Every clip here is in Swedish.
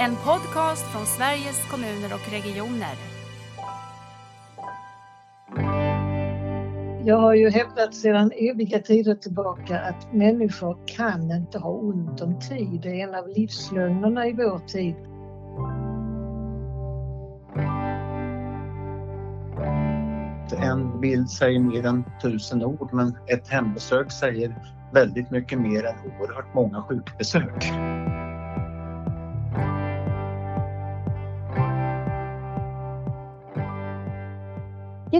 En podcast från Sveriges kommuner och regioner. Jag har ju hävdat sedan eviga tider tillbaka att människor kan inte ha ont om tid. Det är en av livslögnerna i vår tid. En bild säger mer än tusen ord men ett hembesök säger väldigt mycket mer än oerhört många sjukbesök.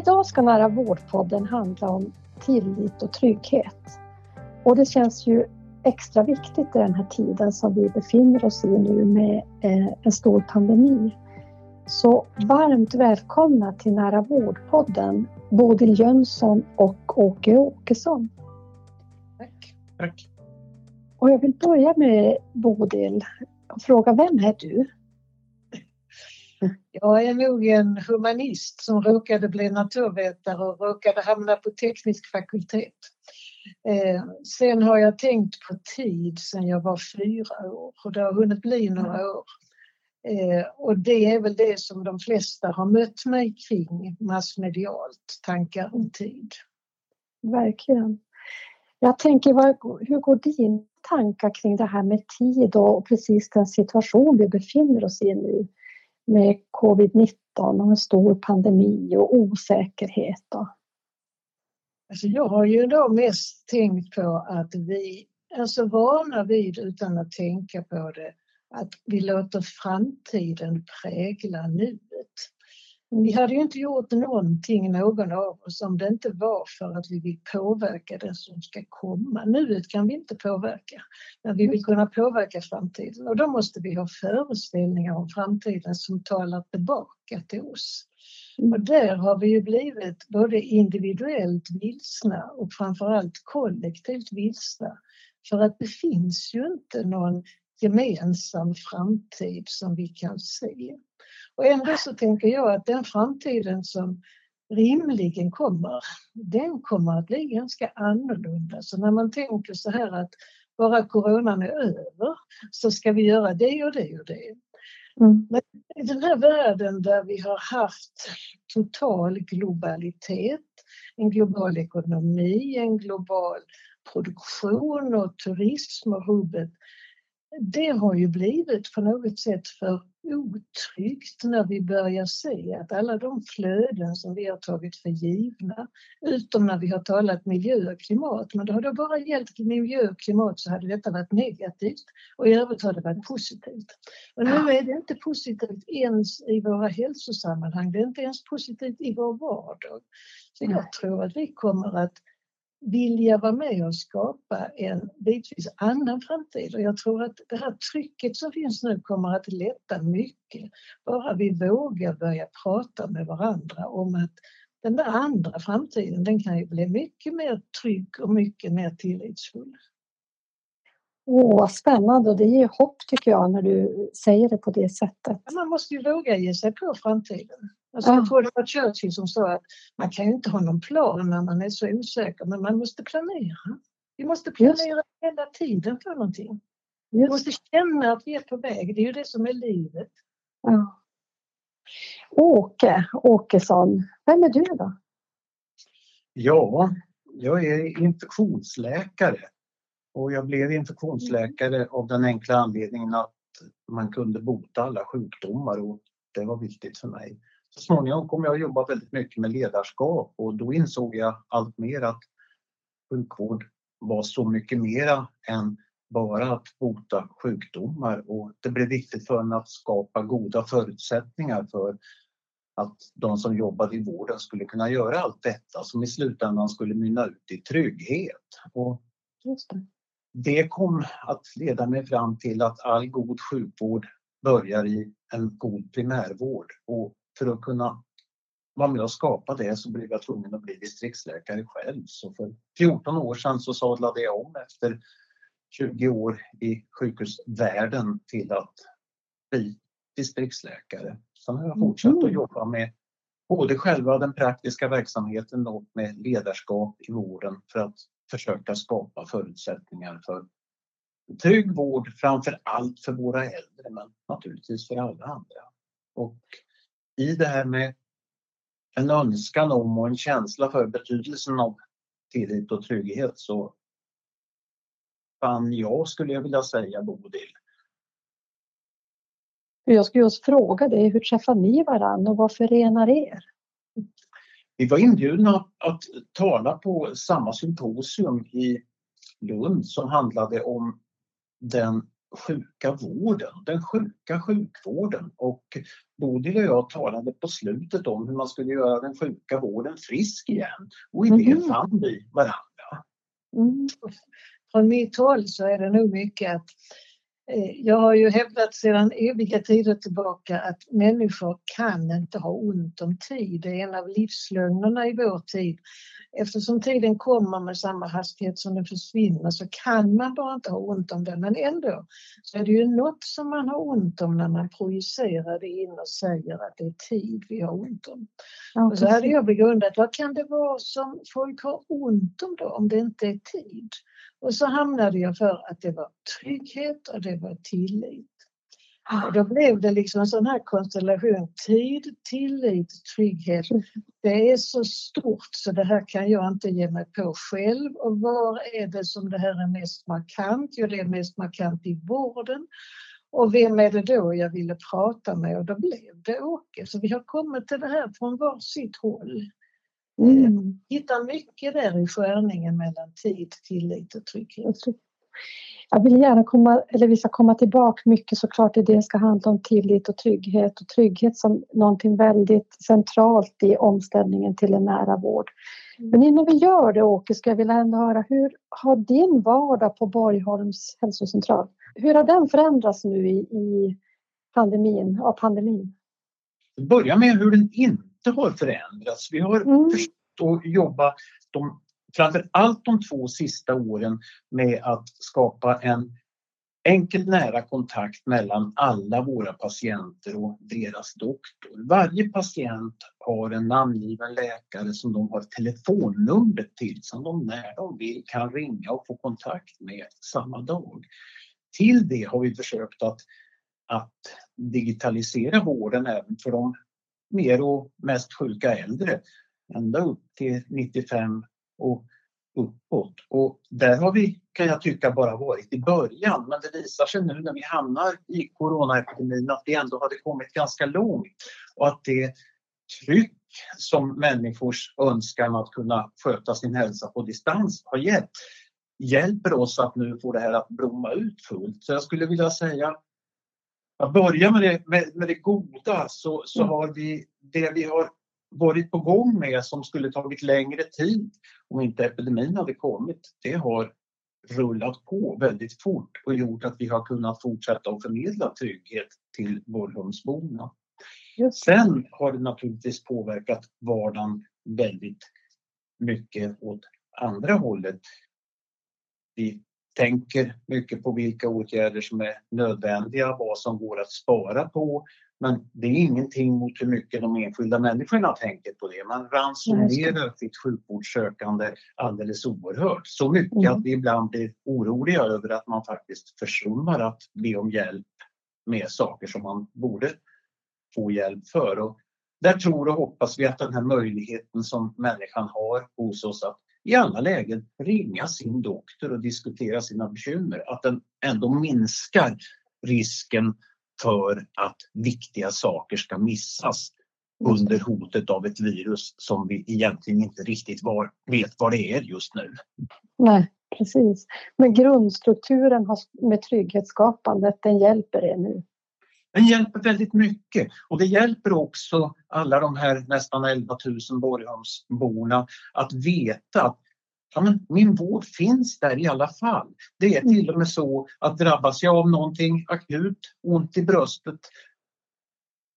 Idag ska Nära vårdpodden handla om tillit och trygghet. Och det känns ju extra viktigt i den här tiden som vi befinner oss i nu med eh, en stor pandemi. Så varmt välkomna till Nära vårdpodden Bodil Jönsson och Åke Åkesson. Tack. Tack. Och jag vill börja med Bodil och fråga vem är du? Jag är nog en humanist som råkade bli naturvetare och råkade hamna på teknisk fakultet. Eh, sen har jag tänkt på tid sedan jag var fyra år och det har hunnit bli några år. Eh, och det är väl det som de flesta har mött mig kring massmedialt, tankar om tid. Verkligen. Jag tänker, hur går dina tankar kring det här med tid och precis den situation vi befinner oss i nu med covid-19 och en stor pandemi och osäkerhet? Då? Alltså jag har ju då mest tänkt på att vi alltså, är så vana vid, utan att tänka på det, att vi låter framtiden prägla nuet. Vi hade ju inte gjort någonting, någon av oss, om det inte var för att vi vill påverka det som ska komma. Nuet kan vi inte påverka, men vi vill kunna påverka framtiden och då måste vi ha föreställningar om framtiden som talar tillbaka till oss. Och där har vi ju blivit både individuellt vilsna och framförallt kollektivt vilsna. För att det finns ju inte någon gemensam framtid som vi kan se. Och ändå så tänker jag att den framtiden som rimligen kommer, den kommer att bli ganska annorlunda. Så när man tänker så här att bara coronan är över så ska vi göra det och det och det. Mm. Men i den här världen där vi har haft total globalitet, en global ekonomi, en global produktion och turism och hubbet det har ju blivit på något sätt för otryggt när vi börjar se att alla de flöden som vi har tagit för givna, utom när vi har talat miljö och klimat, men det har då bara gällt miljö och klimat så hade detta varit negativt och i övrigt har det varit positivt. Och nu är det inte positivt ens i våra hälsosammanhang, det är inte ens positivt i vår vardag. Så jag tror att vi kommer att vilja vara med och skapa en bitvis annan framtid. Och jag tror att det här trycket som finns nu kommer att lätta mycket. Bara vi vågar börja prata med varandra om att den där andra framtiden den kan ju bli mycket mer trygg och mycket mer tillitsfull. Åh, vad spännande och det ger hopp tycker jag när du säger det på det sättet. Man måste ju våga ge sig på framtiden. Alltså, Jag tror det var Churchill som sa att man kan ju inte ha någon plan när man är så osäker, men man måste planera. Vi måste planera Just. hela tiden för någonting. Vi måste känna att vi är på väg, det är ju det som är livet. Ja. Åke Åkesson, vem är du då? Ja, jag är infektionsläkare och jag blev infektionsläkare av den enkla anledningen att man kunde bota alla sjukdomar och det var viktigt för mig. Så småningom kom jag att jobba väldigt mycket med ledarskap och då insåg jag allt mer att sjukvård var så mycket mera än bara att bota sjukdomar och det blev viktigt för mig att skapa goda förutsättningar för att de som jobbade i vården skulle kunna göra allt detta som i slutändan skulle mynna ut i trygghet. Och det. det kom att leda mig fram till att all god sjukvård börjar i en god primärvård och för att kunna vara med och skapa det så blev jag tvungen att bli distriktsläkare själv. Så för 14 år sedan så sadlade jag om efter 20 år i sjukhusvärlden till att bli distriktsläkare. Sen har jag fortsatt mm. att jobba med både själva den praktiska verksamheten och med ledarskap i vården för att försöka skapa förutsättningar för trygg vård framför allt för våra äldre men naturligtvis för alla andra. Och i det här med en önskan om och en känsla för betydelsen av tillit och trygghet så fann jag, skulle jag vilja säga, Bodil. Jag skulle just fråga dig, hur träffar ni varandra och vad förenar er? Vi var inbjudna att tala på samma symposium i Lund som handlade om den sjuka vården, den sjuka sjukvården och Bodil och jag talade på slutet om hur man skulle göra den sjuka vården frisk igen och i det mm. fann vi varandra. Mm. Från mitt håll så är det nog mycket att jag har ju hävdat sedan eviga tider tillbaka att människor kan inte ha ont om tid. Det är en av livslögnerna i vår tid. Eftersom tiden kommer med samma hastighet som den försvinner så kan man bara inte ha ont om den. Men ändå så är det ju något som man har ont om när man projicerar det in och säger att det är tid vi har ont om. Och så hade jag begrundat, vad kan det vara som folk har ont om då om det inte är tid? Och så hamnade jag för att det var trygghet och det var tillit. Och då blev det liksom en sån här konstellation. Tid, tillit, trygghet. Det är så stort så det här kan jag inte ge mig på själv. Och var är det som det här är mest markant? Jo, det är mest markant i vården. Och vem är det då jag ville prata med? Och då blev det Åke. Så vi har kommit till det här från var sitt håll. Mm. Hittar mycket där i skärningen mellan tid, tillit och trygghet. Jag vill gärna komma, eller vi ska komma tillbaka mycket såklart i det ska handla om tillit och trygghet och trygghet som någonting väldigt centralt i omställningen till en nära vård. Mm. Men innan vi gör det Åke, ska jag vilja ändå höra hur har din vardag på Borgholms hälsocentral, hur har den förändrats nu i, i pandemin, av pandemin? Börja med hur den inte inte har förändrats. Vi har mm. försökt att jobba de, framför allt de två sista åren med att skapa en enkel nära kontakt mellan alla våra patienter och deras doktor. Varje patient har en namngiven läkare som de har telefonnummer till som de när de vill kan ringa och få kontakt med samma dag. Till det har vi försökt att, att digitalisera vården även för de mer och mest sjuka äldre. Ända upp till 95 och uppåt. Och där har vi, kan jag tycka, bara varit i början. Men det visar sig nu när vi hamnar i coronaepidemin att vi ändå hade kommit ganska långt och att det tryck som människors önskan att kunna sköta sin hälsa på distans har gett hjälper oss att nu få det här att blomma ut fullt. Så jag skulle vilja säga jag börjar med det, med, med det goda så, så mm. har vi det vi har varit på gång med som skulle tagit längre tid om inte epidemin hade kommit. Det har rullat på väldigt fort och gjort att vi har kunnat fortsätta att förmedla trygghet till Borgholmsborna. Sen har det naturligtvis påverkat vardagen väldigt mycket åt andra hållet. Vi tänker mycket på vilka åtgärder som är nödvändiga, vad som går att spara på. Men det är ingenting mot hur mycket de enskilda människorna tänker på det. Man ransonerar sitt sjukvårdssökande alldeles oerhört. Så mycket mm. att vi ibland blir oroliga över att man faktiskt försummar att be om hjälp med saker som man borde få hjälp för. Och där tror och hoppas vi att den här möjligheten som människan har hos oss att i alla lägen ringa sin doktor och diskutera sina bekymmer. Att den ändå minskar risken för att viktiga saker ska missas under hotet av ett virus som vi egentligen inte riktigt var, vet vad det är just nu. Nej, precis. Men grundstrukturen med trygghetsskapandet, den hjälper er nu? Den hjälper väldigt mycket och det hjälper också alla de här nästan 11 000 Borgholmsborna att veta att ja, men min vård finns där i alla fall. Det är till och med så att drabbas jag av någonting akut, ont i bröstet,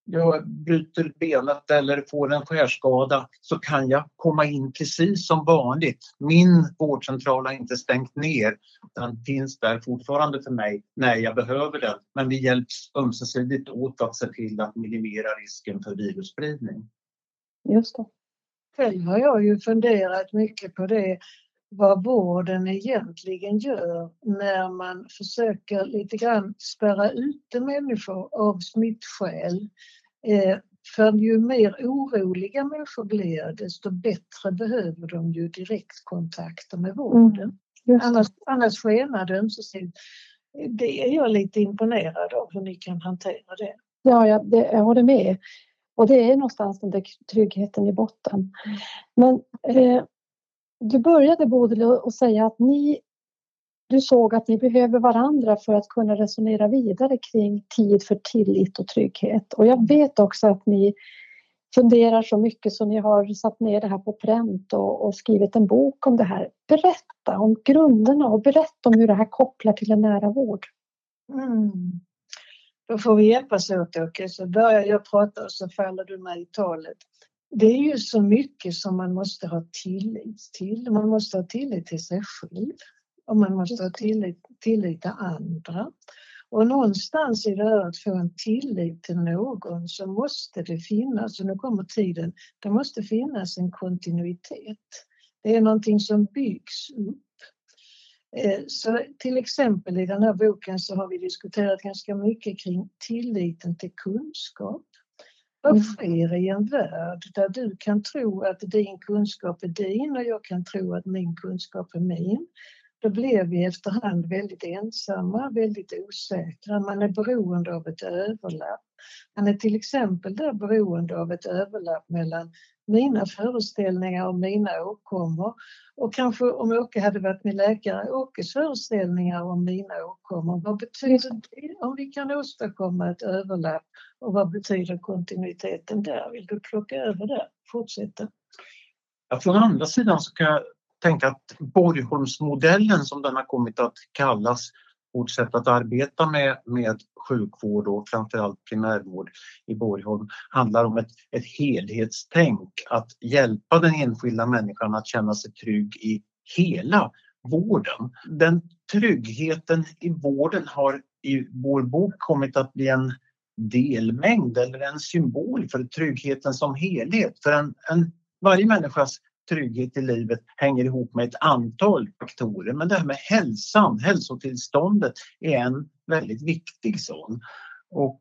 jag bryter benet eller får en skärskada så kan jag komma in precis som vanligt. Min vårdcentral har inte stängt ner. Den finns där fortfarande för mig när jag behöver den. Men vi hjälps ömsesidigt åt att se till att minimera risken för virusspridning. Just det. Själv har jag ju funderat mycket på det vad vården egentligen gör när man försöker lite grann spärra ute människor av smittskäl. Eh, för ju mer oroliga människor blir desto bättre behöver de ju direktkontakter med vården. Mm, annars, annars skenar det ömsesidigt. Det är jag lite imponerad av hur ni kan hantera det. Ja, jag, det, jag håller med. Och det är någonstans den där tryggheten i botten. Mm. Men eh, du började Bodil att säga att ni du såg att ni behöver varandra för att kunna resonera vidare kring tid för tillit och trygghet. Och jag vet också att ni funderar så mycket så ni har satt ner det här på pränt och, och, skrivit en bok om det här. Berätta om grunderna och berätta om hur det här kopplar till en nära vård. Mm. Då får vi hjälpas åt Åke, så börjar jag prata och så faller du med i talet. Det är ju så mycket som man måste ha tillit till. Man måste ha tillit till sig själv och man måste ha tillit, tillit till andra. Och någonstans i det här att få en tillit till någon så måste det finnas, och nu kommer tiden, det måste finnas en kontinuitet. Det är någonting som byggs upp. Eh, så till exempel i den här boken så har vi diskuterat ganska mycket kring tilliten till kunskap. Mm. Vad sker i en värld där du kan tro att din kunskap är din och jag kan tro att min kunskap är min? Då blev vi efterhand väldigt ensamma, väldigt osäkra. Man är beroende av ett överlapp. Man är till exempel där beroende av ett överlapp mellan mina föreställningar och mina åkommor och kanske om Åke hade varit min läkare, Åkes föreställningar om mina åkommor. Vad betyder det om vi kan åstadkomma ett överlapp och vad betyder kontinuiteten där? Vill du plocka över det? Fortsätta. Ja, från andra sidan så kan jag tänka att Borgholmsmodellen som den har kommit att kallas, vårt sätt att arbeta med, med sjukvård och framförallt primärvård i Borgholm handlar om ett, ett helhetstänk, att hjälpa den enskilda människan att känna sig trygg i hela vården. Den tryggheten i vården har i vår bok kommit att bli en delmängd eller en symbol för tryggheten som helhet. För en, en varje människas trygghet i livet hänger ihop med ett antal faktorer. Men det här med hälsan, hälsotillståndet är en väldigt viktig sån. Och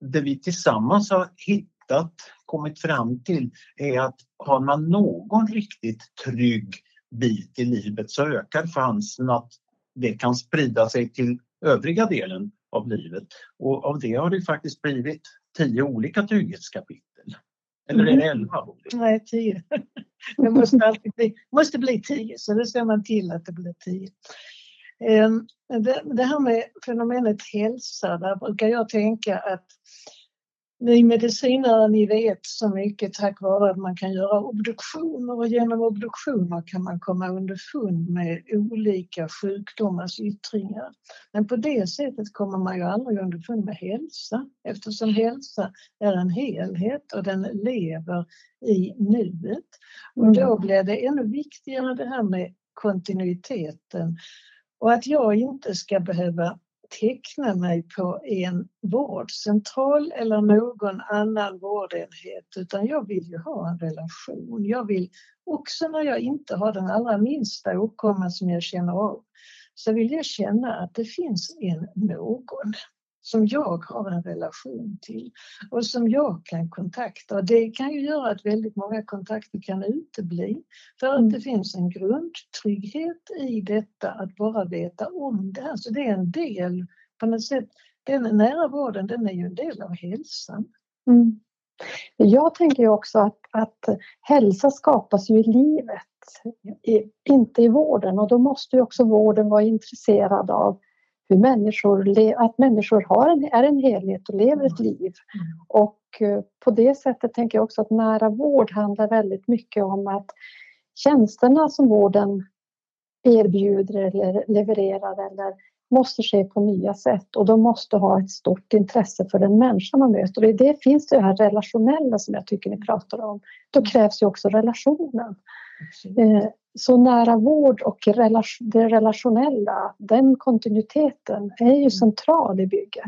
det vi tillsammans har hittat, kommit fram till är att har man någon riktigt trygg bit i livet så ökar chansen att det kan sprida sig till övriga delen av livet. Och av det har det faktiskt blivit tio olika trygghetskapitel. Eller är det mm. elva? Nej, tio. Det måste, alltid bli, måste bli tio, så det ser man till att det blir tio. Ehm, det här med fenomenet hälsa, där brukar jag tänka att ni medicinare ni vet så mycket tack vare att man kan göra obduktioner och genom obduktioner kan man komma underfund med olika sjukdomars yttringar. Men på det sättet kommer man ju aldrig underfund med hälsa eftersom hälsa är en helhet och den lever i nuet. Och då mm. blir det ännu viktigare det här med kontinuiteten och att jag inte ska behöva teckna mig på en vårdcentral eller någon annan vårdenhet utan jag vill ju ha en relation. Jag vill också när jag inte har den allra minsta åkomma som jag känner av så vill jag känna att det finns en någon som jag har en relation till och som jag kan kontakta. Det kan ju göra att väldigt många kontakter kan utebli för att mm. det finns en grundtrygghet i detta att bara veta om det här. Så det är en del, på något sätt, den nära vården den är ju en del av hälsan. Mm. Jag tänker ju också att, att hälsa skapas ju i livet, i, inte i vården och då måste ju också vården vara intresserad av hur människor, att människor har en, är en helhet och lever ett liv. Mm. Och eh, på det sättet tänker jag också att nära vård handlar väldigt mycket om att tjänsterna som vården erbjuder eller levererar eller måste ske på nya sätt och de måste ha ett stort intresse för den människa man möter. Och i det finns det här relationella som jag tycker ni pratar om. Då mm. krävs ju också relationen. Eh, så nära vård och det relationella, den kontinuiteten är ju mm. central i bygget,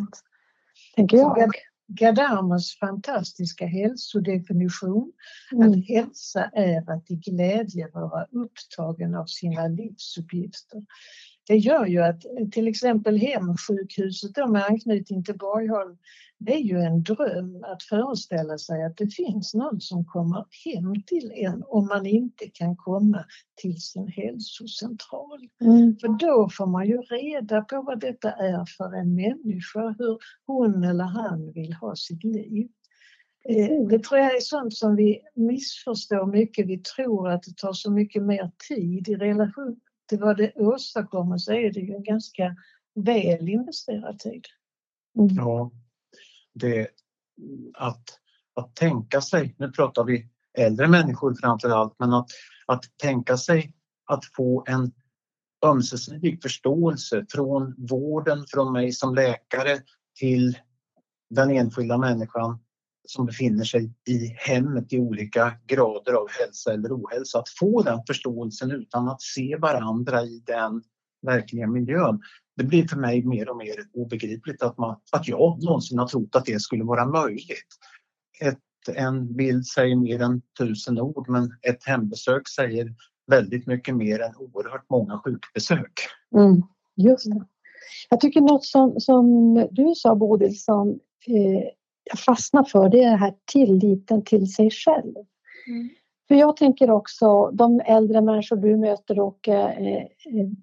tänker jag. Gadamers fantastiska hälsodefinition, Mm. att hälsa är att i glädje vara upptagen av sina livsuppgifter. Det gör ju att eh, till exempel hemsjukhuset då med anknytning till Borgholm, det är ju en dröm att föreställa sig att det finns någon som kommer hem till en om man inte kan komma till sin hälsocentral. Mm. För då får man ju reda på vad detta är för en människa, hur hon eller han vill ha sitt liv. Eh, Det tror jag är sånt som vi missförstår mycket. Vi tror att det tar så mycket mer tid i relation till vad det åstadkommer så är det ju en ganska väl investerad tid. Mm. Ja, det, att, att tänka sig, nu pratar vi äldre människor framför allt, men att, att tänka sig att få en ömsesidig förståelse från vården, från mig som läkare till den enskilda människan som befinner sig i hemmet i olika grader av hälsa eller ohälsa. Att få den förståelsen utan att se varandra i den verkliga miljön. Det blir för mig mer och mer obegripligt att, man, att jag någonsin har trott att det skulle vara möjligt. Ett, en bild säger mer än tusen ord men ett hembesök säger väldigt mycket mer än oerhört många sjukbesök. Mm. Just det. Jag tycker något som, som du sa Bodil som eh, jag fastnar för det är den här tilliten till sig själv. Mm. För jag tänker också de äldre människor du möter och eh,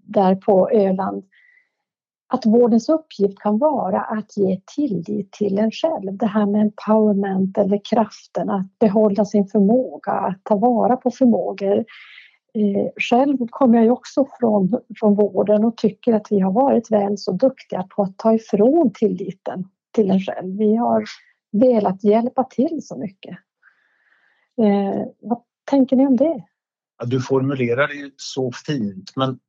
där på Öland att vårdens uppgift kan vara att ge tillit till en själv. Det här med empowerment eller kraften att behålla sin förmåga, att ta vara på förmågor. Eh, själv kommer jag också från, från vården och tycker att vi har varit väl så duktiga på att ta ifrån tilliten till en själv. Vi har velat hjälpa till så mycket. Eh, vad tänker ni om det? Ja, Du formulerar det ju så fint men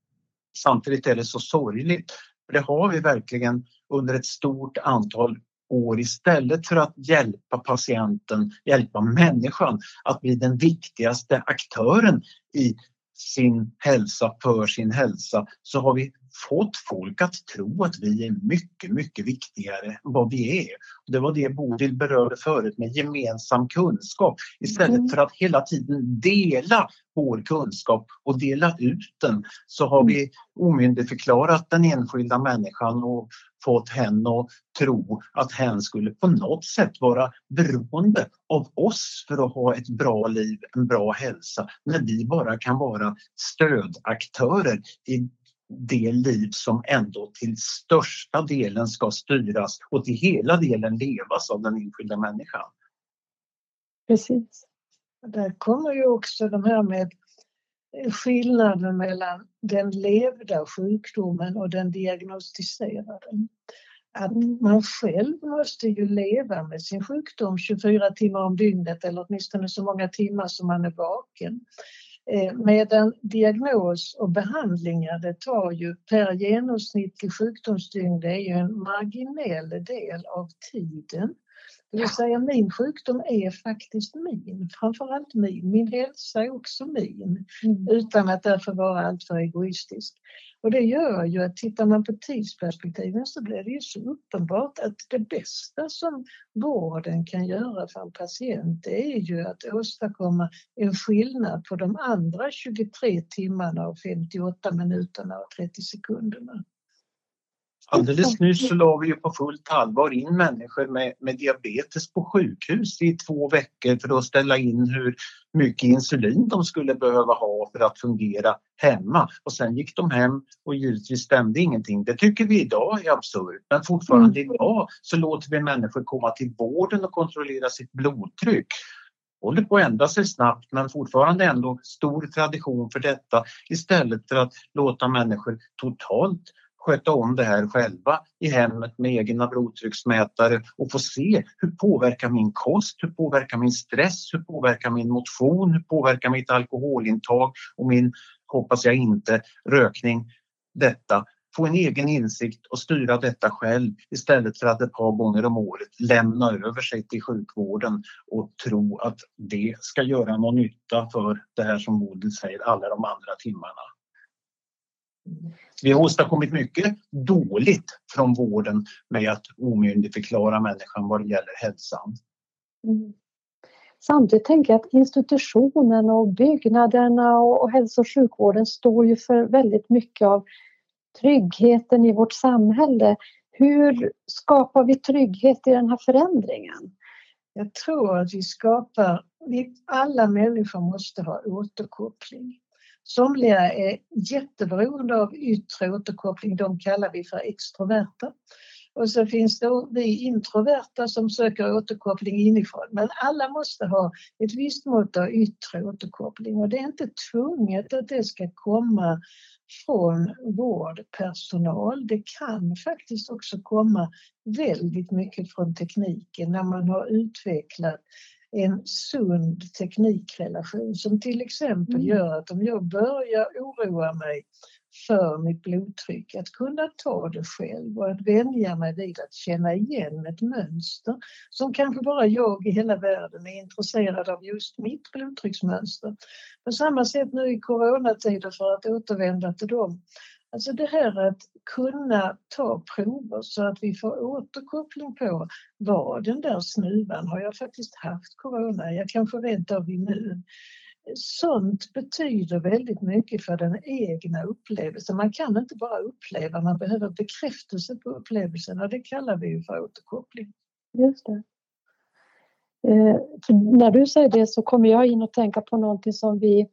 samtidigt är det så sorgligt. Det har vi verkligen under ett stort antal år istället för att hjälpa patienten, hjälpa människan att bli den viktigaste aktören i sin hälsa, för sin hälsa, så har vi fått folk att tro att vi är mycket, mycket viktigare än vad vi är. Det var det Bodil berörde förut med gemensam kunskap. Istället Mm. för att hela tiden dela vår kunskap och dela ut den så har vi omyndigförklarat den enskilda människan och fått henne att tro att hen skulle på något sätt vara beroende av oss för att ha ett bra liv, en bra hälsa, när vi bara kan vara stödaktörer i det liv som ändå till största delen ska styras och till hela delen levas av den enskilda människan. Precis. Där kommer ju också de här med skillnaden mellan den levda sjukdomen och den diagnostiserade. Att man själv måste ju leva med sin sjukdom 24 timmar om dygnet eller åtminstone så många timmar som man är vaken. Eh, Medan diagnos och behandlingar det tar ju per genomsnittlig sjukdomsdygn det är ju en marginell del av tiden. Det vill säga min sjukdom är faktiskt min, framförallt min. Min hälsa är också min Mm. utan att därför vara alltför egoistisk. Och det gör ju att tittar man på tidsperspektiven så blir det ju så uppenbart att det bästa som vården kan göra för en patient det är ju att åstadkomma en skillnad på de andra 23 timmarna och 58 minuterna och 30 sekunderna. Alldeles nyss så la vi ju på fullt allvar in människor med, med diabetes på sjukhus i två veckor för att ställa in hur mycket insulin de skulle behöva ha för att fungera hemma. Och sen gick de hem och givetvis stämde ingenting. Det tycker vi idag är absurt. Men fortfarande idag så låter vi människor komma till vården och kontrollera sitt blodtryck håller på att ändra sig snabbt men fortfarande ändå stor tradition för detta istället för att låta människor totalt sköta om det här själva i hemmet med egna blodtrycksmätare och få se hur påverkar min kost, hur påverkar min stress, hur påverkar min motion, hur påverkar mitt alkoholintag och min, hoppas jag inte, rökning. Detta få en egen insikt och styra detta själv istället för att ett par gånger om året lämna över sig till sjukvården och tro att det ska göra någon nytta för det här som Bodil säger, alla de andra timmarna. Vi har åstadkommit mycket dåligt från vården med att omyndigförklara människan vad det gäller hälsan. Mm. Samtidigt tänker jag att institutionen och byggnaderna och hälso och sjukvården står ju för väldigt mycket av tryggheten i vårt samhälle. Hur skapar vi trygghet i den här förändringen? Jag tror att vi skapar, alla människor måste ha återkoppling. Somliga är jätteberoende av yttre återkoppling, de kallar vi för extroverta. Och så finns det vi introverta som söker återkoppling inifrån. Men alla måste ha ett visst mått av yttre återkoppling och det är inte tvunget att det ska komma från vårdpersonal. Det kan faktiskt också komma väldigt mycket från tekniken när man har utvecklat en sund teknikrelation som till exempel mm. gör att om jag börjar oroa mig för mitt blodtryck, att kunna ta det själv och att vänja mig vid att känna igen ett mönster som kanske bara jag i hela världen är intresserad av just mitt blodtrycksmönster. På samma sätt nu i coronatider för att återvända till dem. Alltså det här att kunna ta prover så att vi får återkoppling på vad den där snuvan, har jag faktiskt haft corona? Jag kanske rent av immun sånt betyder väldigt mycket för den egna upplevelsen. Man kan inte bara uppleva, man behöver bekräftelse på upplevelsen och det kallar vi för återkoppling. Just det. Eh, när du säger det så kommer jag in och tänka på någonting som vi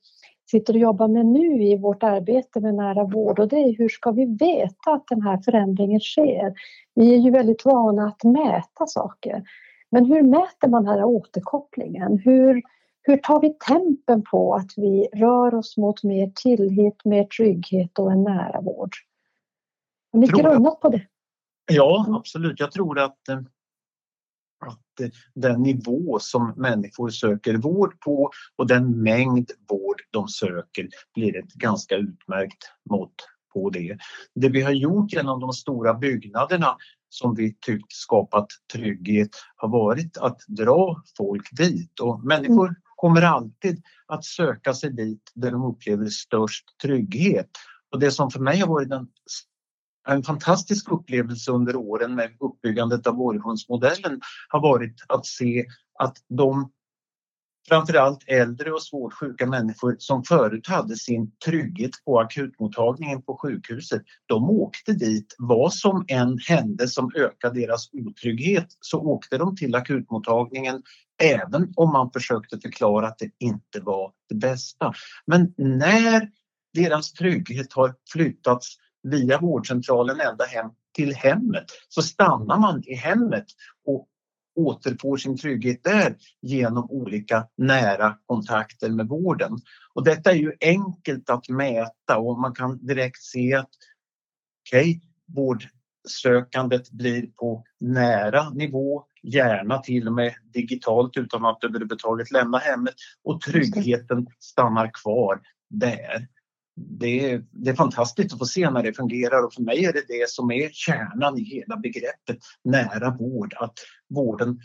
sitter och jobbar med nu i vårt arbete med nära vård och det är hur ska vi veta att den här förändringen sker? Vi är ju väldigt vana att mäta saker. Men hur mäter man den här återkopplingen? Hur, hur tar vi tempen på att vi rör oss mot mer tillit, mer trygghet och en nära vård? Har ni grunnat på det? Ja, absolut. Jag tror att, eh, att eh, den nivå som människor söker vård på och den mängd vård de söker blir ett ganska utmärkt mått på det. Det vi har gjort genom de stora byggnaderna som vi tyckt skapat trygghet har varit att dra folk dit och människor mm kommer alltid att söka sig dit där de upplever störst trygghet. Och det som för mig har varit en, en fantastisk upplevelse under åren med uppbyggandet av Borgholmsmodellen har varit att se att de framförallt äldre och svårt sjuka människor som förut hade sin trygghet på akutmottagningen på sjukhuset, de åkte dit. Vad som än hände som ökade deras otrygghet så åkte de till akutmottagningen även om man försökte förklara att det inte var det bästa. Men när deras trygghet har flyttats via vårdcentralen ända hem till hemmet. Så stannar man i hemmet och återfår sin trygghet där genom olika nära kontakter med vården. Och detta är ju enkelt att mäta och man kan direkt se att okej, okay, vårdsökandet blir på nära nivå, gärna till och med digitalt utan att överhuvudtaget lämna hemmet och tryggheten stannar kvar där det är, det är fantastiskt att få se när det fungerar och för mig är det det som är kärnan i hela begreppet nära vård. Att vården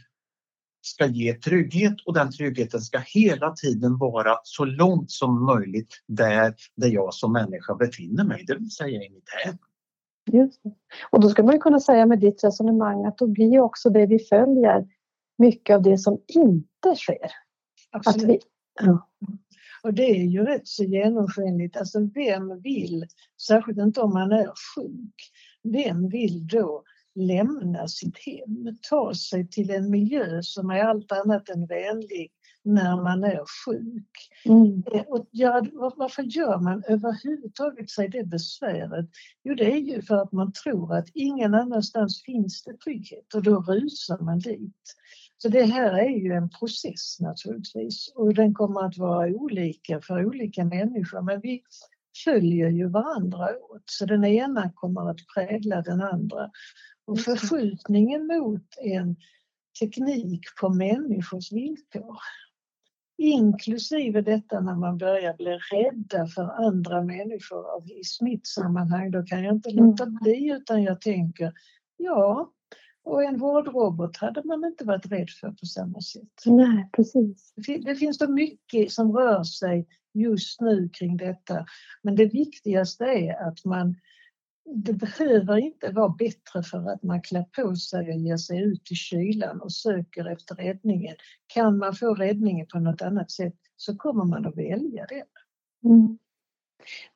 ska ge trygghet och den tryggheten ska hela tiden vara så långt som möjligt där, där jag som människa befinner mig, det vill säga i mitt hem. Just det. Och då ska man ju kunna säga med ditt resonemang att då blir också det vi följer mycket av det som inte sker. Absolut. Att vi, ja. Och det är ju rätt så genomskinligt. Alltså vem vill, särskilt inte om man är sjuk, vem vill då lämna sitt hem, ta sig till en miljö som är allt annat än vänlig när man är sjuk. Mm. Eh, och gör, varför gör man överhuvudtaget sig det besväret? Jo, det är ju för att man tror att ingen annanstans finns det trygghet och då rusar man dit. Så det här är ju en process naturligtvis och den kommer att vara olika för olika människor men vi följer ju varandra åt så den ena kommer att prägla den andra. Och förskjutningen mot en teknik på människors villkor inklusive detta när man börjar bli rädda för andra människor i smittsammanhang, då kan jag inte låta mm. bli utan jag tänker ja, Och en vårdrobot hade man inte varit rädd för på samma sätt. Nej, precis. Det finns så mycket som rör sig just nu kring detta. Men det viktigaste är att man det behöver inte vara bättre för att man klär på sig och ger sig ut i kylan och söker efter räddningen. Kan man få räddningen på något annat sätt så kommer man att välja det. Mm.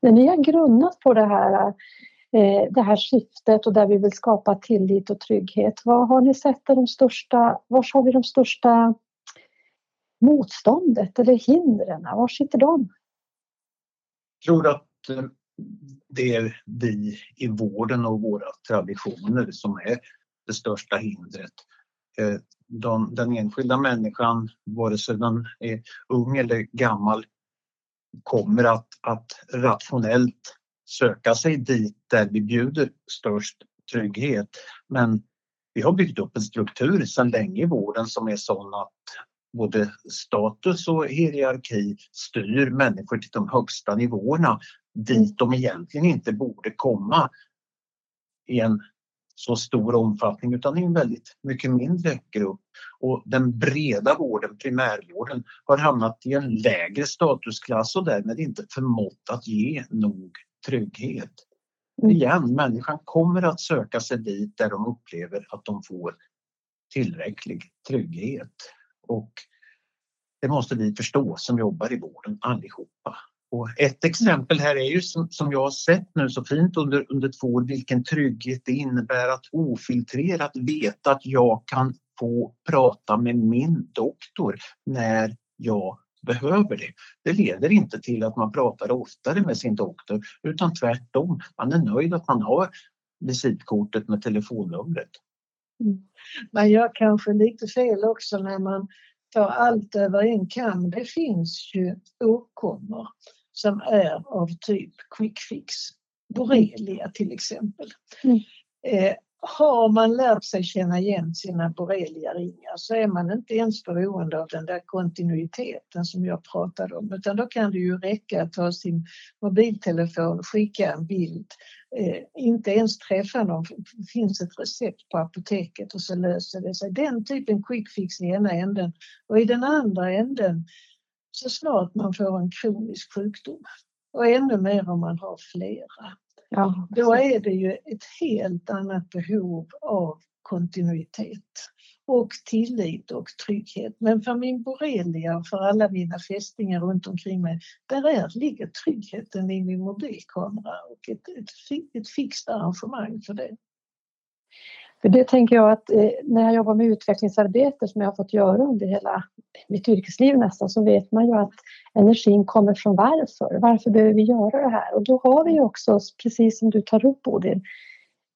När ni har grunnat på det här, Eh, det här syftet och där vi vill skapa tillit och trygghet, vad har ni sett är de största, var har vi de största motståndet eller hindren? Var sitter de? Jag tror att eh, det är vi i vården och våra traditioner som är det största hindret. Eh, de, den enskilda människan, vare sig den är ung eller gammal, kommer att, att rationellt söka sig dit där vi bjuder störst trygghet. Men vi har byggt upp en struktur sedan länge i vården som är sån att både status och hierarki styr människor till de högsta nivåerna dit de egentligen inte borde komma i en så stor omfattning utan i en väldigt mycket mindre grupp. Och den breda vården, primärvården, har hamnat i en lägre statusklass och därmed inte förmått att ge nog trygghet. Mm. Igen, människan kommer att söka sig dit där de upplever att de får tillräcklig trygghet. Och det måste vi förstå som jobbar i vården allihopa. Och ett exempel här är ju som, som jag har sett nu så fint under, under två år vilken trygghet det innebär att ofiltrerat veta att jag kan få prata med min doktor när jag behöver det. Det leder inte till att man pratar oftare med sin doktor utan tvärtom. Man är nöjd att man har visitkortet med telefonnumret. Mm. Man gör kanske lite fel också när man tar allt över en kam. Det finns ju åkommor som är av typ quick fix. Borrelia till exempel. Mm. Eh, har man lärt sig känna igen sina borrelia-ringar så är man inte ens beroende av den där kontinuiteten som jag pratade om utan då kan det ju räcka att ta sin mobiltelefon, skicka en bild, eh, inte ens träffa någon, det finns ett recept på apoteket och så löser det sig. Den typen quick fix i ena änden och i den andra änden så snart man får en kronisk sjukdom och ännu mer om man har flera. Ja. Då är det ju ett helt annat behov av kontinuitet och tillit och trygghet. Men för min borrelia och för alla mina fästingar runt omkring mig, där är, ligger tryggheten i min mobilkamera och ett, ett, ett fixt arrangemang för det. För det tänker jag att eh, när jag jobbar med utvecklingsarbete som jag har fått göra under hela mitt yrkesliv nästan så vet man ju att energin kommer från varför. Varför behöver vi göra det här? Och då har vi också, precis som du tar upp Bodil,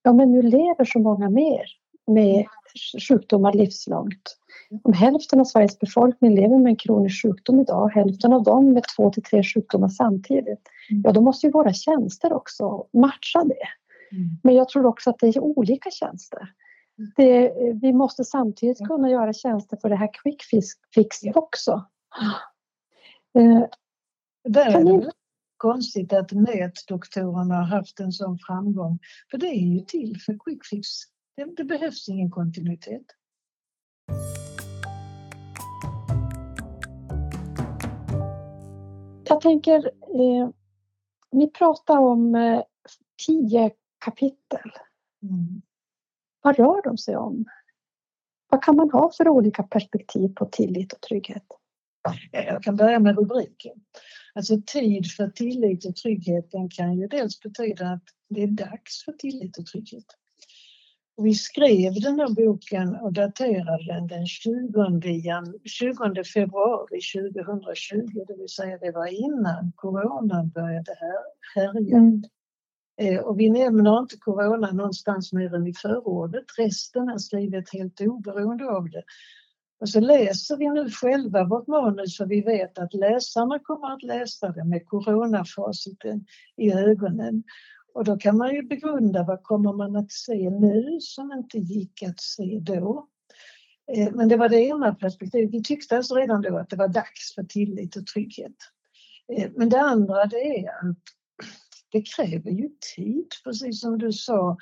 ja men nu lever så många mer med sjukdomar livslångt. Om hälften av Sveriges befolkning lever med en kronisk sjukdom idag, hälften av dem med två till tre sjukdomar samtidigt, mm. ja då måste ju våra tjänster också matcha det. Mm. Men jag tror också att det är olika tjänster. Mm. Det, vi måste samtidigt kunna göra tjänster för det här quick fix också. Eh, det är ni... konstigt att nätdoktorerna har haft en sån framgång. För det är ju till för quick fix. Det, det behövs ingen kontinuitet. Jag tänker, eh, ni pratar om eh, tio kapitel. Mm. Vad rör de sig om? Vad kan man ha för olika perspektiv på tillit och trygghet? Jag kan börja med rubriken. Alltså tid för tillit och trygghet den kan ju dels betyda att det är dags för tillit och trygghet. Vi skrev den här boken och daterade den den 20, 20 februari 2020, det vill säga det var innan coronan började härja. Mm. Eh, och vi nämner inte corona någonstans mer än i förordet. Resten är skrivet helt oberoende av det. Och så läser vi nu själva vårt manus för vi vet att läsarna kommer att läsa det med coronafaciten i ögonen. Och då kan man ju begrunda vad kommer man att se nu som inte gick att se då. Eh, men det var det ena perspektivet. Vi tyckte alltså redan då att det var dags för tillit och trygghet. Eh, men det andra det är att det kräver ju tid, precis som du sa.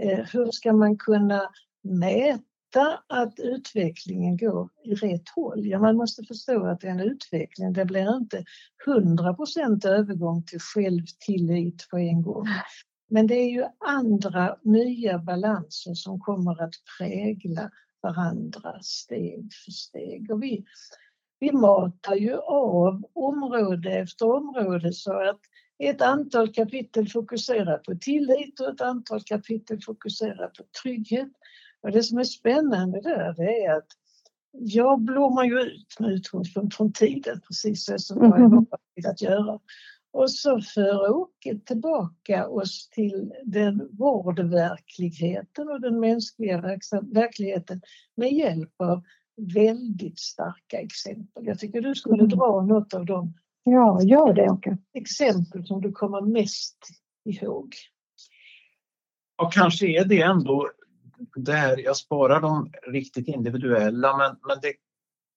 Eh, hur ska man kunna mäta att utvecklingen går i rätt håll. Ja, man måste förstå att det är en utveckling. Det blir inte 100% övergång till självtillit på en gång. Men det är ju andra nya balanser som kommer att prägla varandra steg för steg. Och vi, vi matar ju av område efter område så att ett antal kapitel fokuserar på tillit och ett antal kapitel fokuserar på trygghet. Och det som är spännande där det är att jag blommar ju ut med utgångspunkt från tiden, precis så som jag är mm-hmm. att göra. Och så för Åke tillbaka oss till den vårdverkligheten och den mänskliga verkligheten med hjälp av väldigt starka exempel. Jag tycker du skulle mm. dra något av dem. Ja, gör det Åke. Exempel som du kommer mest ihåg. Och kanske är det ändå det här, jag sparar de riktigt individuella men, men det,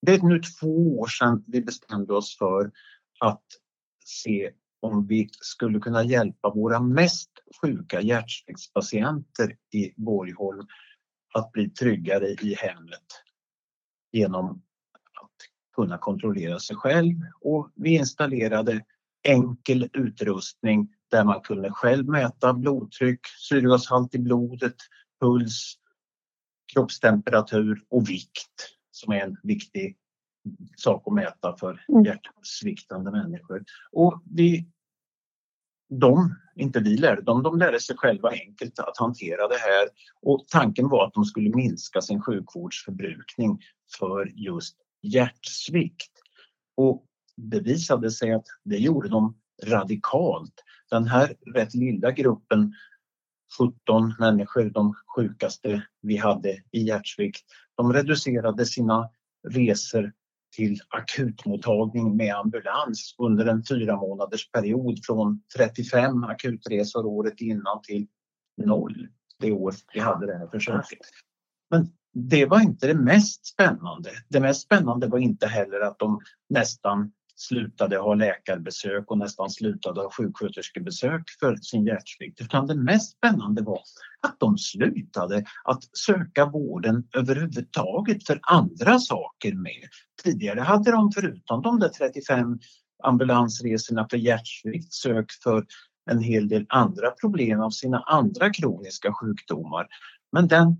det är nu två år sedan vi bestämde oss för att se om vi skulle kunna hjälpa våra mest sjuka hjärtsläktspatienter i Borgholm att bli tryggare i hemmet genom kunna kontrollera sig själv och vi installerade enkel utrustning där man kunde själv mäta blodtryck, syrgashalt i blodet, puls, kroppstemperatur och vikt som är en viktig sak att mäta för mm. hjärtsviktande människor. Och vi, de, inte vi lärde dem, de lärde sig själva enkelt att hantera det här och tanken var att de skulle minska sin sjukvårdsförbrukning för just hjärtsvikt. Och det visade sig att det gjorde de radikalt. Den här rätt lilla gruppen 17 människor, de sjukaste vi hade i hjärtsvikt, de reducerade sina resor till akutmottagning med ambulans under en fyra månaders period från 35 akutresor året innan till noll det år vi hade det här försöket. Men det var inte det mest spännande. Det mest spännande var inte heller att de nästan slutade ha läkarbesök och nästan slutade ha sjuksköterskebesök för sin hjärtsvikt. Utan det mest spännande var att de slutade att söka vården överhuvudtaget för andra saker med. Tidigare hade de förutom de där 35 ambulansresorna för hjärtsvikt sökt för en hel del andra problem av sina andra kroniska sjukdomar. Men den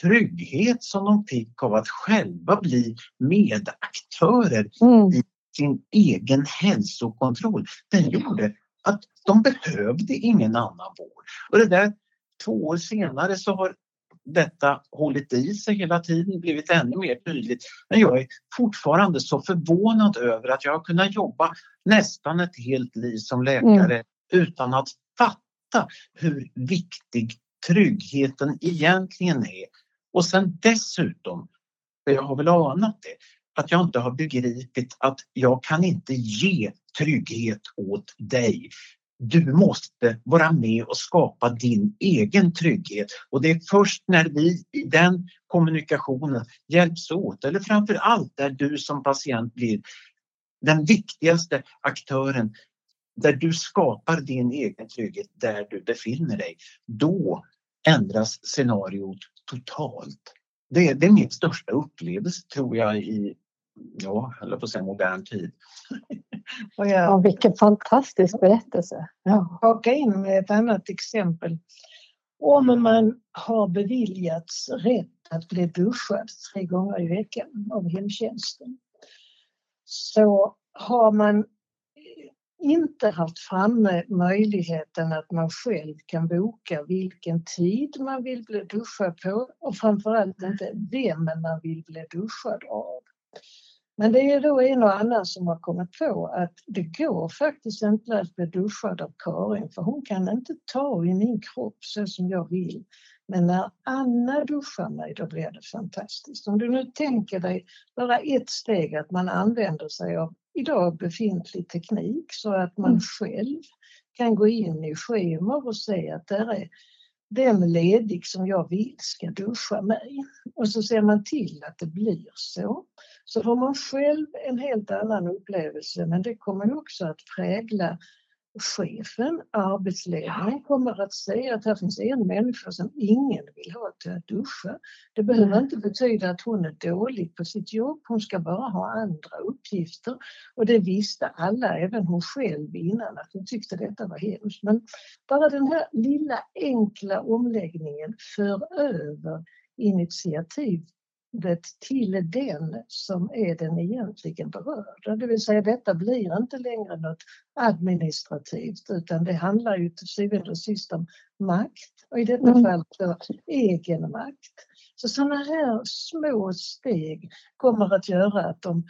trygghet som de fick av att själva bli medaktörer mm. i sin egen hälsokontroll, den gjorde att de behövde ingen annan vård. Och det där, två år senare så har detta hållit i sig hela tiden, blivit ännu mer tydligt. Men jag är fortfarande så förvånad över att jag har kunnat jobba nästan ett helt liv som läkare mm. utan att fatta hur viktig tryggheten egentligen är. Och sen dessutom, för jag har väl anat det, att jag inte har begripit att jag kan inte ge trygghet åt dig. Du måste vara med och skapa din egen trygghet och det är först när vi i den kommunikationen hjälps åt eller framför allt där du som patient blir den viktigaste aktören där du skapar din egen trygghet där du befinner dig. Då ändras scenariot totalt. Det, det är min största upplevelse tror jag i ja, eller på säga modern tid. Och jag, ja, vilken fantastisk berättelse. Ja. Haka in med ett annat exempel. Om man har beviljats rätt att bli duschad tre gånger i veckan av hemtjänsten så har man inte haft framme möjligheten att man själv kan boka vilken tid man vill bli duschad på och framförallt inte vem man vill bli duschad av. Men det är då en och annan som har kommit på att det går faktiskt inte att bli duschad av Karin för hon kan inte ta i min kropp så som jag vill. Men när Anna duschar mig då blir det fantastiskt. Om du nu tänker dig bara ett steg att man använder sig av idag befintlig teknik så att man mm. själv kan gå in i scheman och se att där är den ledig som jag vill ska duscha mig. Och så ser man till att det blir så. Så får man själv en helt annan upplevelse men det kommer också att prägla chefen, arbetsledningen kommer att säga att här finns en människa som ingen vill ha till att duscha. Det behöver Mm. inte betyda att hon är dålig på sitt jobb, hon ska bara ha andra uppgifter. Och det visste alla, även hon själv innan, att hon tyckte detta var hemskt. Men bara den här lilla enkla omläggningen för över initiativet till den som är den egentligen berörda. Det vill säga detta blir inte längre något administrativt utan det handlar ju till syvende och sist om makt och i detta Mm. fall då egen makt. Så sådana här små steg kommer att göra att om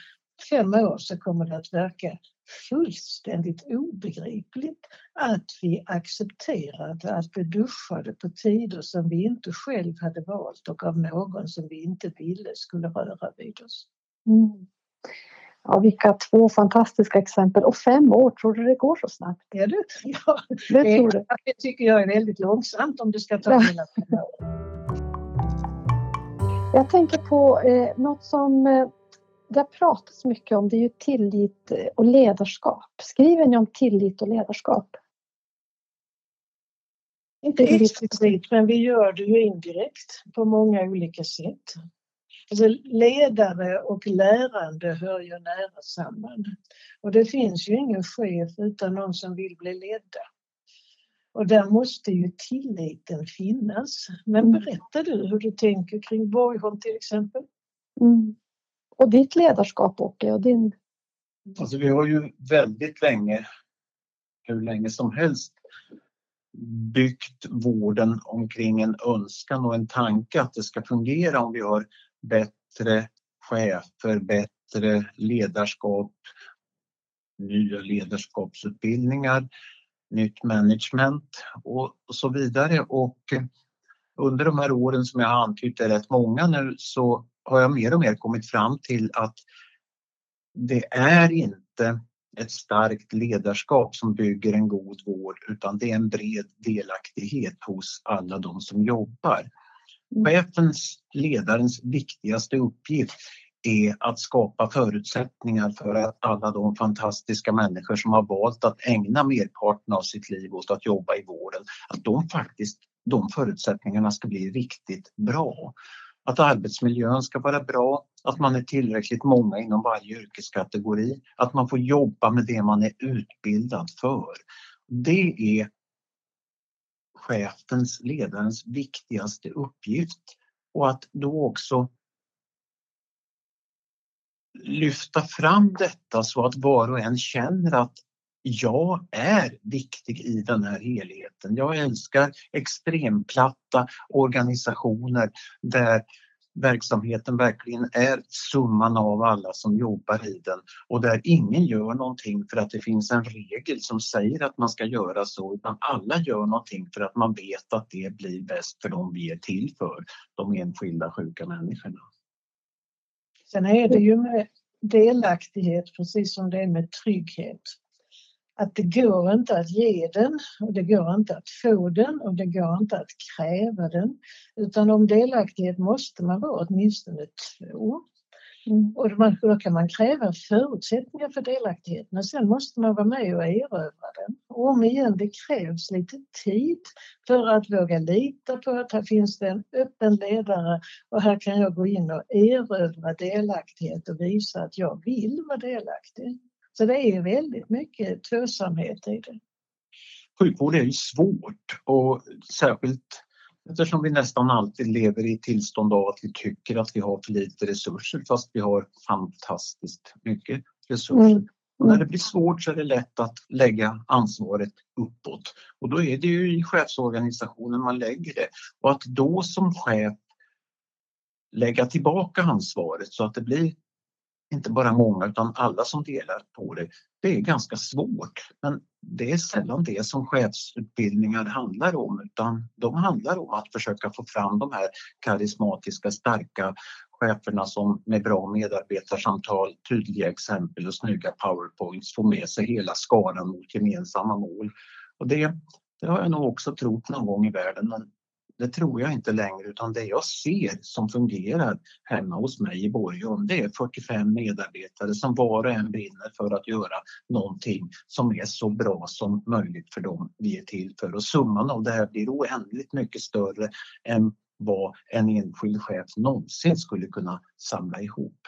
fem år så kommer det att verka fullständigt obegripligt att vi accepterade att bli duschade på tider som vi inte själv hade valt och av någon som vi inte ville skulle röra vid oss. Mm. Ja, vilka två fantastiska exempel. Och fem år, tror du det går så snabbt? Ja, det, ja, Det det, tror du? det tycker jag är väldigt långsamt om det ska ta hela fem år. Jag tänker på eh, något som eh, det har pratats mycket om. Det är ju tillit och ledarskap. Skriver ni om tillit och ledarskap? Inte explicit, men vi gör det ju indirekt på många olika sätt. Alltså ledare och lärande hör ju nära samman. Och det finns ju ingen chef utan någon som vill bli ledda. Och där måste ju tilliten finnas. Men Mm. berätta du hur du tänker kring Borgholm till exempel? Mm. Och ditt ledarskap Åke och din... Alltså vi har ju väldigt länge, hur länge som helst, byggt vården omkring en önskan och en tanke att det ska fungera om vi har bättre chefer, bättre ledarskap, nya ledarskapsutbildningar, nytt management och, så vidare. Och under de här åren som jag har antytt är rätt många nu så har jag mer och mer kommit fram till att det är inte ett starkt ledarskap som bygger en god vård utan det är en bred delaktighet hos alla de som jobbar. Mm. Chefens, ledarens viktigaste uppgift är att skapa förutsättningar för att alla de fantastiska människor som har valt att ägna merparten av sitt liv åt att jobba i vården, att de faktiskt, de förutsättningarna ska bli riktigt bra. Att arbetsmiljön ska vara bra, att man är tillräckligt många inom varje yrkeskategori, att man får jobba med det man är utbildad för. Det är chefens, ledarens viktigaste uppgift och att då också lyfta fram detta så att var och en känner att jag är viktig i den här helheten. Jag älskar extremplatta organisationer där verksamheten verkligen är summan av alla som jobbar i den och där ingen gör någonting för att det finns en regel som säger att man ska göra så utan alla gör någonting för att man vet att det blir bäst för dem vi är till för, de enskilda sjuka människorna. Sen är det ju med delaktighet precis som det är med trygghet. Att det går inte att ge den och det går inte att få den och det går inte att kräva den. Utan om delaktighet måste man vara åtminstone två. Mm. Och man, då kan man kräva förutsättningar för delaktighet men sen måste man vara med och erövra den. Och om igen, det krävs lite tid för att våga lita på att här finns det en öppen ledare och här kan jag gå in och erövra delaktighet och visa att jag vill vara delaktig. Så det är väldigt mycket tvåsamhet i det. Sjukvård är ju svårt och särskilt eftersom vi nästan alltid lever i tillstånd av att vi tycker att vi har för lite resurser fast vi har fantastiskt mycket resurser. Mm. Och när det blir svårt så är det lätt att lägga ansvaret uppåt och då är det ju i chefsorganisationen man lägger det. Och att då som chef lägga tillbaka ansvaret så att det blir inte bara många utan alla som delar på det. Det är ganska svårt men det är sällan det som chefsutbildningar handlar om utan de handlar om att försöka få fram de här karismatiska starka cheferna som med bra medarbetarsamtal, tydliga exempel och snygga powerpoints får med sig hela skaran mot gemensamma mål. Och det, det har jag nog också trott någon gång i världen men det tror jag inte längre utan det jag ser som fungerar hemma hos mig i Borgholm det är 45 medarbetare som var och en brinner för att göra någonting som är så bra som möjligt för dem vi är till för. Och summan av det här blir oändligt mycket större än vad en enskild chef någonsin skulle kunna samla ihop.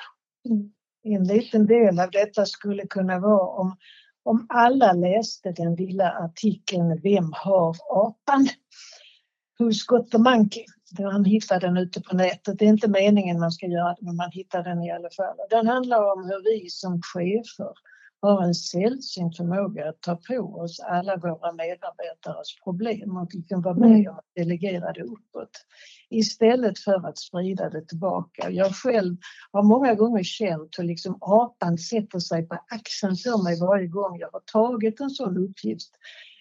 Mm. En liten del av detta skulle kunna vara om, om alla läste den lilla artikeln Vem har apan? Who's got the monkey? Han hittar den ute på nätet. Det är inte meningen man ska göra det men man hittar den i alla fall. Den handlar om hur vi som chefer har en sällsynt förmåga att ta på oss alla våra medarbetares problem och vi kan vara med mm. och delegera det uppåt istället för att sprida det tillbaka. Jag själv har många gånger känt hur liksom apan sätter sig på axeln för mig varje gång jag har tagit en sån uppgift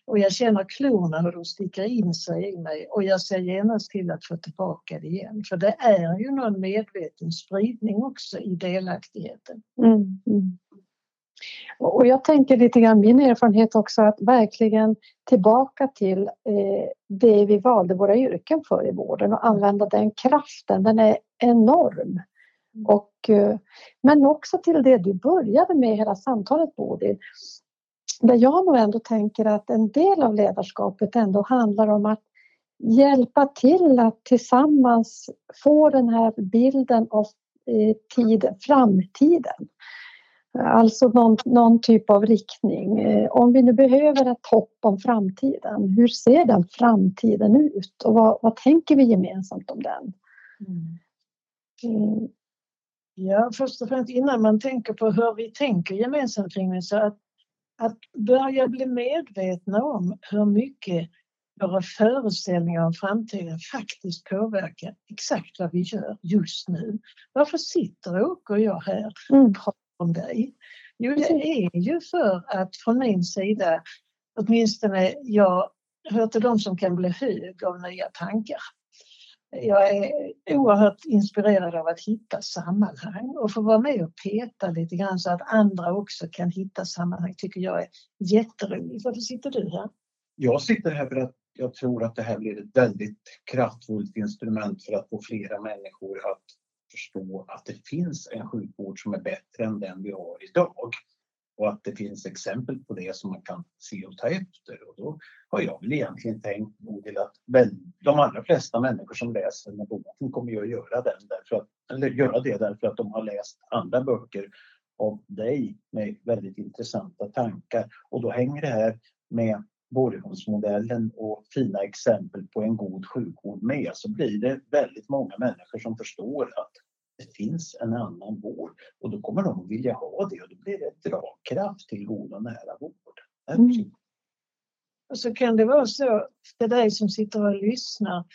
och jag känner klorna hur de sticker in sig i mig och jag ser genast till att få tillbaka det igen. För det är ju någon medveten spridning också i delaktigheten. Mm. Mm. Och jag tänker lite grann min erfarenhet också att verkligen tillbaka till eh, det vi valde våra yrken för i vården och använda den kraften. Den är enorm. Mm. Och, eh, men också till det du började med hela samtalet Bodil. Där jag nog ändå tänker att en del av ledarskapet ändå handlar om att hjälpa till att tillsammans få den här bilden av eh, tid, framtiden. Alltså någon, någon, typ av riktning. Eh, om vi nu behöver ett hopp om framtiden, hur ser den framtiden ut och vad, vad tänker vi gemensamt om den? Mm. Mm. Ja, först och främst innan man tänker på hur vi tänker gemensamt kring det, så att, att börja bli medvetna om hur mycket våra föreställningar om framtiden faktiskt påverkar exakt vad vi gör just nu. Varför sitter Åke och jag här och mm. pratar om dig? Jo, det är ju för att från min sida, åtminstone jag hör till de som kan bli hög av nya tankar. Jag är oerhört inspirerad av att hitta sammanhang och få vara med och peta lite grann så att andra också kan hitta sammanhang tycker jag är jätteroligt. Varför sitter du här? Jag sitter här för att jag tror att det här blir ett väldigt kraftfullt instrument för att få flera människor att förstå att det finns en sjukvård som är bättre än den vi har idag. Och att det finns exempel på det som man kan se och ta efter. Och då har jag väl egentligen tänkt Bodil att de allra flesta människor som läser den här boken kommer ju att göra, den därför att, eller göra det därför att de har läst andra böcker av dig med väldigt intressanta tankar. Och då hänger det här med Borgholmsmodellen och fina exempel på en god sjukvård med så blir det väldigt många människor som förstår att det finns en annan vård och då kommer de att vilja ha det och då blir det dragkraft till god och nära vård. Mm. Och så kan det vara så för dig som sitter och lyssnar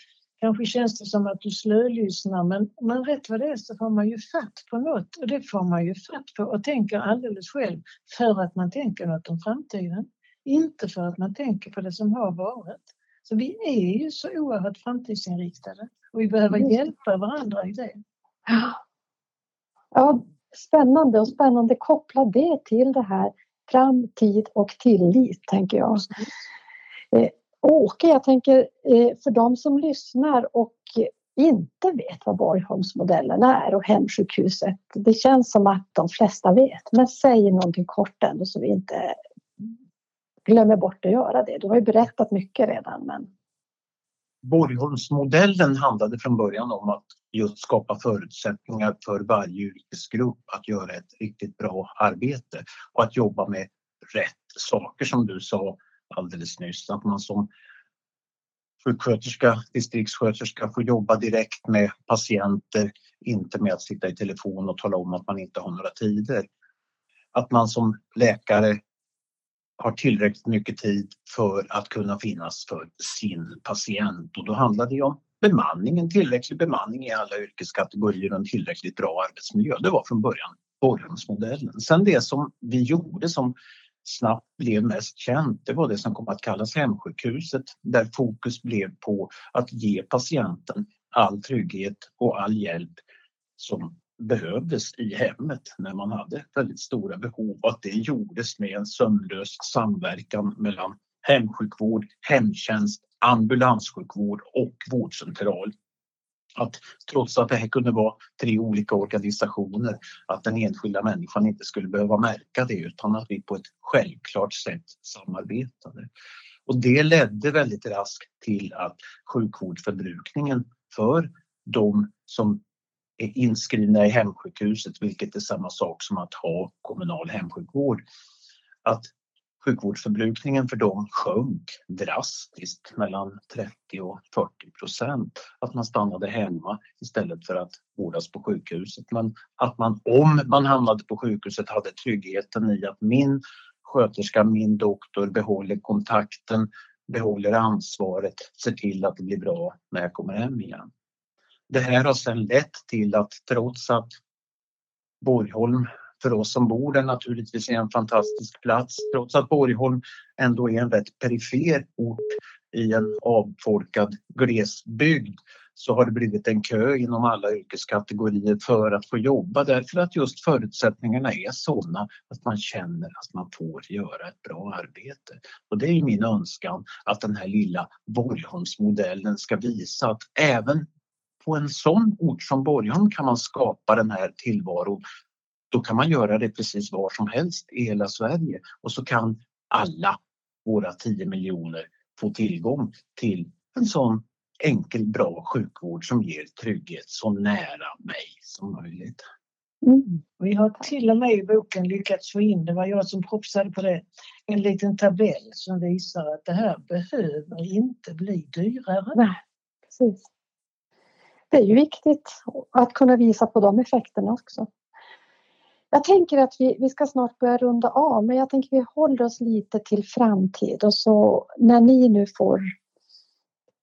Kanske känns det som att du slölyssnar men, men rätt vad det är så får man ju fatt på något och det får man ju fatt på och tänker alldeles själv för att man tänker något om framtiden. Inte för att man tänker på det som har varit. Så vi är ju så oerhört framtidsinriktade och vi behöver hjälpa varandra i det. Ja, spännande och spännande koppla det till det här framtid och tillit tänker jag. Eh, Åke, jag tänker eh, för de som lyssnar och inte vet vad Borgholmsmodellen är och hemsjukhuset. Det känns som att de flesta vet, men säg någonting kort ändå så vi inte glömmer bort att göra det. Du har ju berättat mycket redan. Men... Borgholmsmodellen handlade från början om att just skapa förutsättningar för varje yrkesgrupp att göra ett riktigt bra arbete och att jobba med rätt saker som du sa alldeles nyss. Att man som sjuksköterska, distriktssköterska får jobba direkt med patienter, inte med att sitta i telefon och tala om att man inte har några tider. Att man som läkare har tillräckligt mycket tid för att kunna finnas för sin patient och då handlar det om bemanning, en tillräcklig bemanning i alla yrkeskategorier och en tillräckligt bra arbetsmiljö. Det var från början Borgholmsmodellen. Sen det som vi gjorde som snabbt blev mest känt, det var det som kom att kallas hemsjukhuset där fokus blev på att ge patienten all trygghet och all hjälp som behövdes i hemmet när man hade väldigt stora behov att det gjordes med en sömlös samverkan mellan hemsjukvård, hemtjänst, ambulanssjukvård och vårdcentral. Att trots att det här kunde vara tre olika organisationer, att den enskilda människan inte skulle behöva märka det utan att vi på ett självklart sätt samarbetade. Och det ledde väldigt raskt till att sjukvårdsförbrukningen för de som är inskrivna i hemsjukhuset, vilket är samma sak som att ha kommunal hemsjukvård, att sjukvårdsförbrukningen för dem sjönk drastiskt mellan 30 och 40 procent. Att man stannade hemma istället för att vårdas på sjukhuset. Men att man om man hamnade på sjukhuset hade tryggheten i att min sköterska, min doktor behåller kontakten, behåller ansvaret, ser till att det blir bra när jag kommer hem igen. Det här har sedan lett till att trots att Borgholm för oss som bor där naturligtvis är en fantastisk plats. Trots att Borgholm ändå är en rätt perifer ort i en avfolkad glesbygd så har det blivit en kö inom alla yrkeskategorier för att få jobba därför att just förutsättningarna är sådana att man känner att man får göra ett bra arbete. Och det är min önskan att den här lilla Borgholmsmodellen ska visa att även på en sån ort som Borgholm kan man skapa den här tillvaron då kan man göra det precis var som helst i hela Sverige och så kan alla våra 10 miljoner få tillgång till en sån enkel, bra sjukvård som ger trygghet så nära mig som möjligt. Mm. Vi har till och med i boken lyckats få in, det var jag som propsade på det, en liten tabell som visar att det här behöver inte bli dyrare. Nej, precis. Det är ju viktigt att kunna visa på de effekterna också. Jag tänker att vi, vi ska snart börja runda av, men jag tänker att vi håller oss lite till framtid och så när ni nu får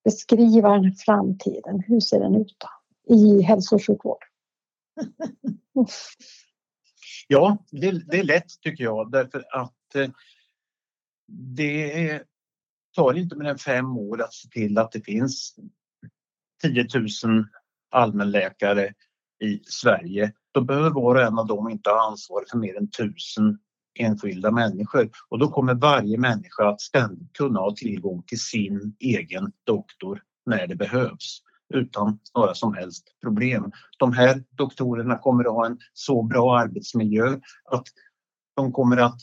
beskriva den här framtiden, hur ser den ut då i hälso och sjukvård? ja, det, det, är lätt tycker jag därför att eh, det tar inte mer än fem år att se till att det finns 10 000 allmänläkare i Sverige då behöver var och en av dem inte ha ansvar för mer än 1000 enskilda människor och då kommer varje människa att ständigt kunna ha tillgång till sin egen doktor när det behövs utan några som helst problem. De här doktorerna kommer att ha en så bra arbetsmiljö att de kommer att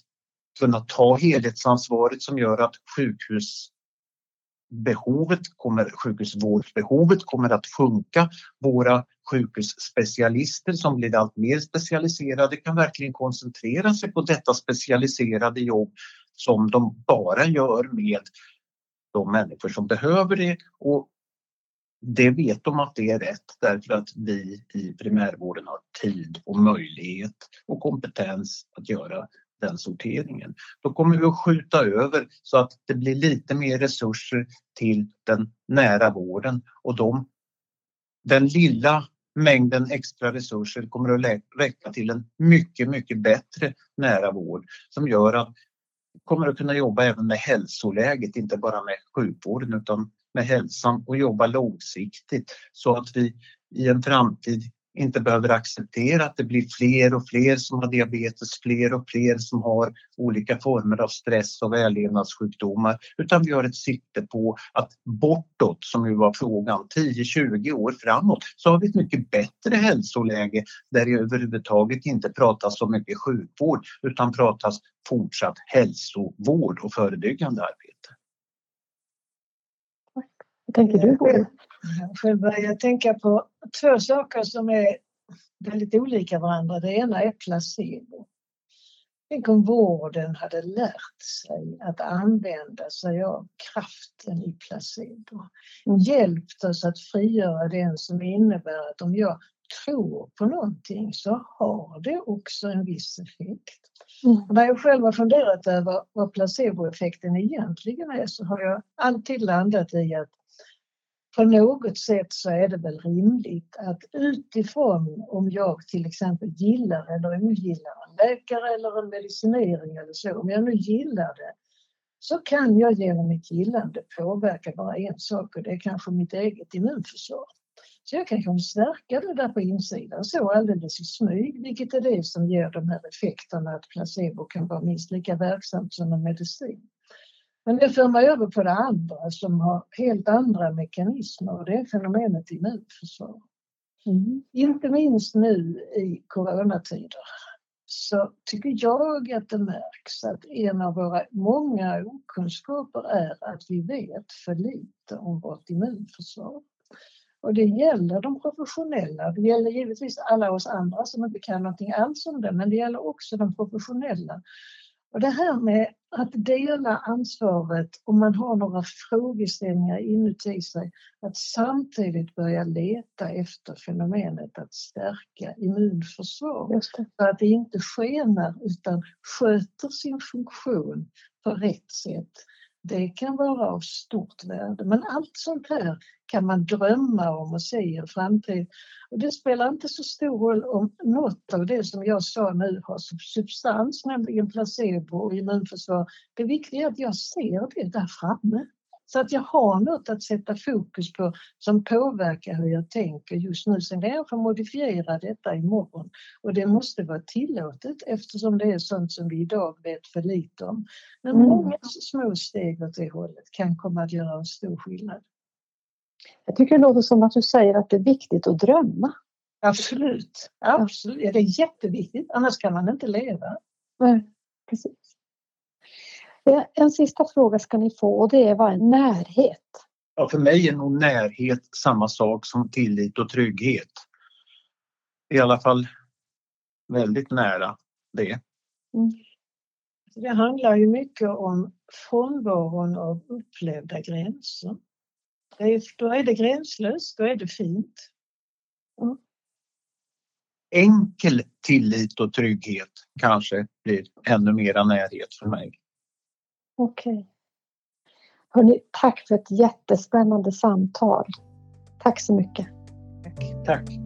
kunna ta helhetsansvaret som gör att sjukhus behovet kommer, sjukhusvårdsbehovet kommer att sjunka. Våra sjukhusspecialister som blir allt mer specialiserade kan verkligen koncentrera sig på detta specialiserade jobb som de bara gör med de människor som behöver det och det vet de att det är rätt därför att vi i primärvården har tid och möjlighet och kompetens att göra den sorteringen. Då kommer vi att skjuta över så att det blir lite mer resurser till den nära vården och de, den lilla mängden extra resurser kommer att räcka till en mycket, mycket bättre nära vård som gör att vi kommer att kunna jobba även med hälsoläget, inte bara med sjukvården utan med hälsan och jobba långsiktigt så att vi i en framtid inte behöver acceptera att det blir fler och fler som har diabetes, fler och fler som har olika former av stress och vällevnadssjukdomar. Utan vi har ett sikte på att bortåt, som ju var frågan, 10-20 år framåt så har vi ett mycket bättre hälsoläge där det överhuvudtaget inte pratas så mycket sjukvård utan pratas fortsatt hälsovård och förebyggande arbete. Vad tänker du på? Själv börjar jag tänka på två saker som är väldigt olika varandra. Det ena är placebo. Tänk om vården hade lärt sig att använda sig av kraften i placebo. Mm. Hjälpt oss att frigöra den som innebär att om jag tror på någonting så har det också en viss effekt. Mm. När jag själv har funderat över vad placeboeffekten egentligen är så har jag alltid landat i att på något sätt så är det väl rimligt att utifrån om jag till exempel gillar eller ogillar en läkare eller en medicinering eller så, om jag nu gillar det så kan jag genom mitt gillande påverka bara en sak och det är kanske mitt eget immunförsvar. Så jag kan kanske stärka det där på insidan så alldeles i smyg, vilket är det som ger de här effekterna att placebo kan vara minst lika verksamt som en medicin. Men det för mig över på det andra som har helt andra mekanismer och det är fenomenet immunförsvar. Mm. Inte minst nu i coronatider så tycker jag att det märks att en av våra många okunskaper är att vi vet för lite om vårt immunförsvar. Och det gäller de professionella. Det gäller givetvis alla oss andra som inte kan någonting alls om det, men det gäller också de professionella. Och det här med att dela ansvaret om man har några frågeställningar inuti sig, att samtidigt börja leta efter fenomenet att stärka immunförsvar. Så att det inte skenar utan sköter sin funktion på rätt sätt det kan vara av stort värde. Men allt sånt här kan man drömma om och se i en framtid. Och det spelar inte så stor roll om något av det som jag sa nu har substans, nämligen placebo och immunförsvar. Det viktiga är att jag ser det där framme. Så att jag har något att sätta fokus på som påverkar hur jag tänker just nu. Sen kan jag få modifiera detta imorgon och det måste vara tillåtet eftersom det är sånt som vi idag vet för lite om. Men mm. många små steg åt det hållet kan komma att göra en stor skillnad. Jag tycker det låter som att du säger att det är viktigt att drömma. Absolut, absolut. Ja, det är jätteviktigt, annars kan man inte leva. Nej, precis. En sista fråga ska ni få och det är vad är närhet? Ja, för mig är nog närhet samma sak som tillit och trygghet. I alla fall väldigt nära det. Mm. Det handlar ju mycket om frånvaron av upplevda gränser. då är det gränslöst, då är det fint. Mm. Enkel tillit och trygghet kanske blir ännu mera närhet för mig. Okej. Okay. tack för ett jättespännande samtal. Tack så mycket. Tack. tack.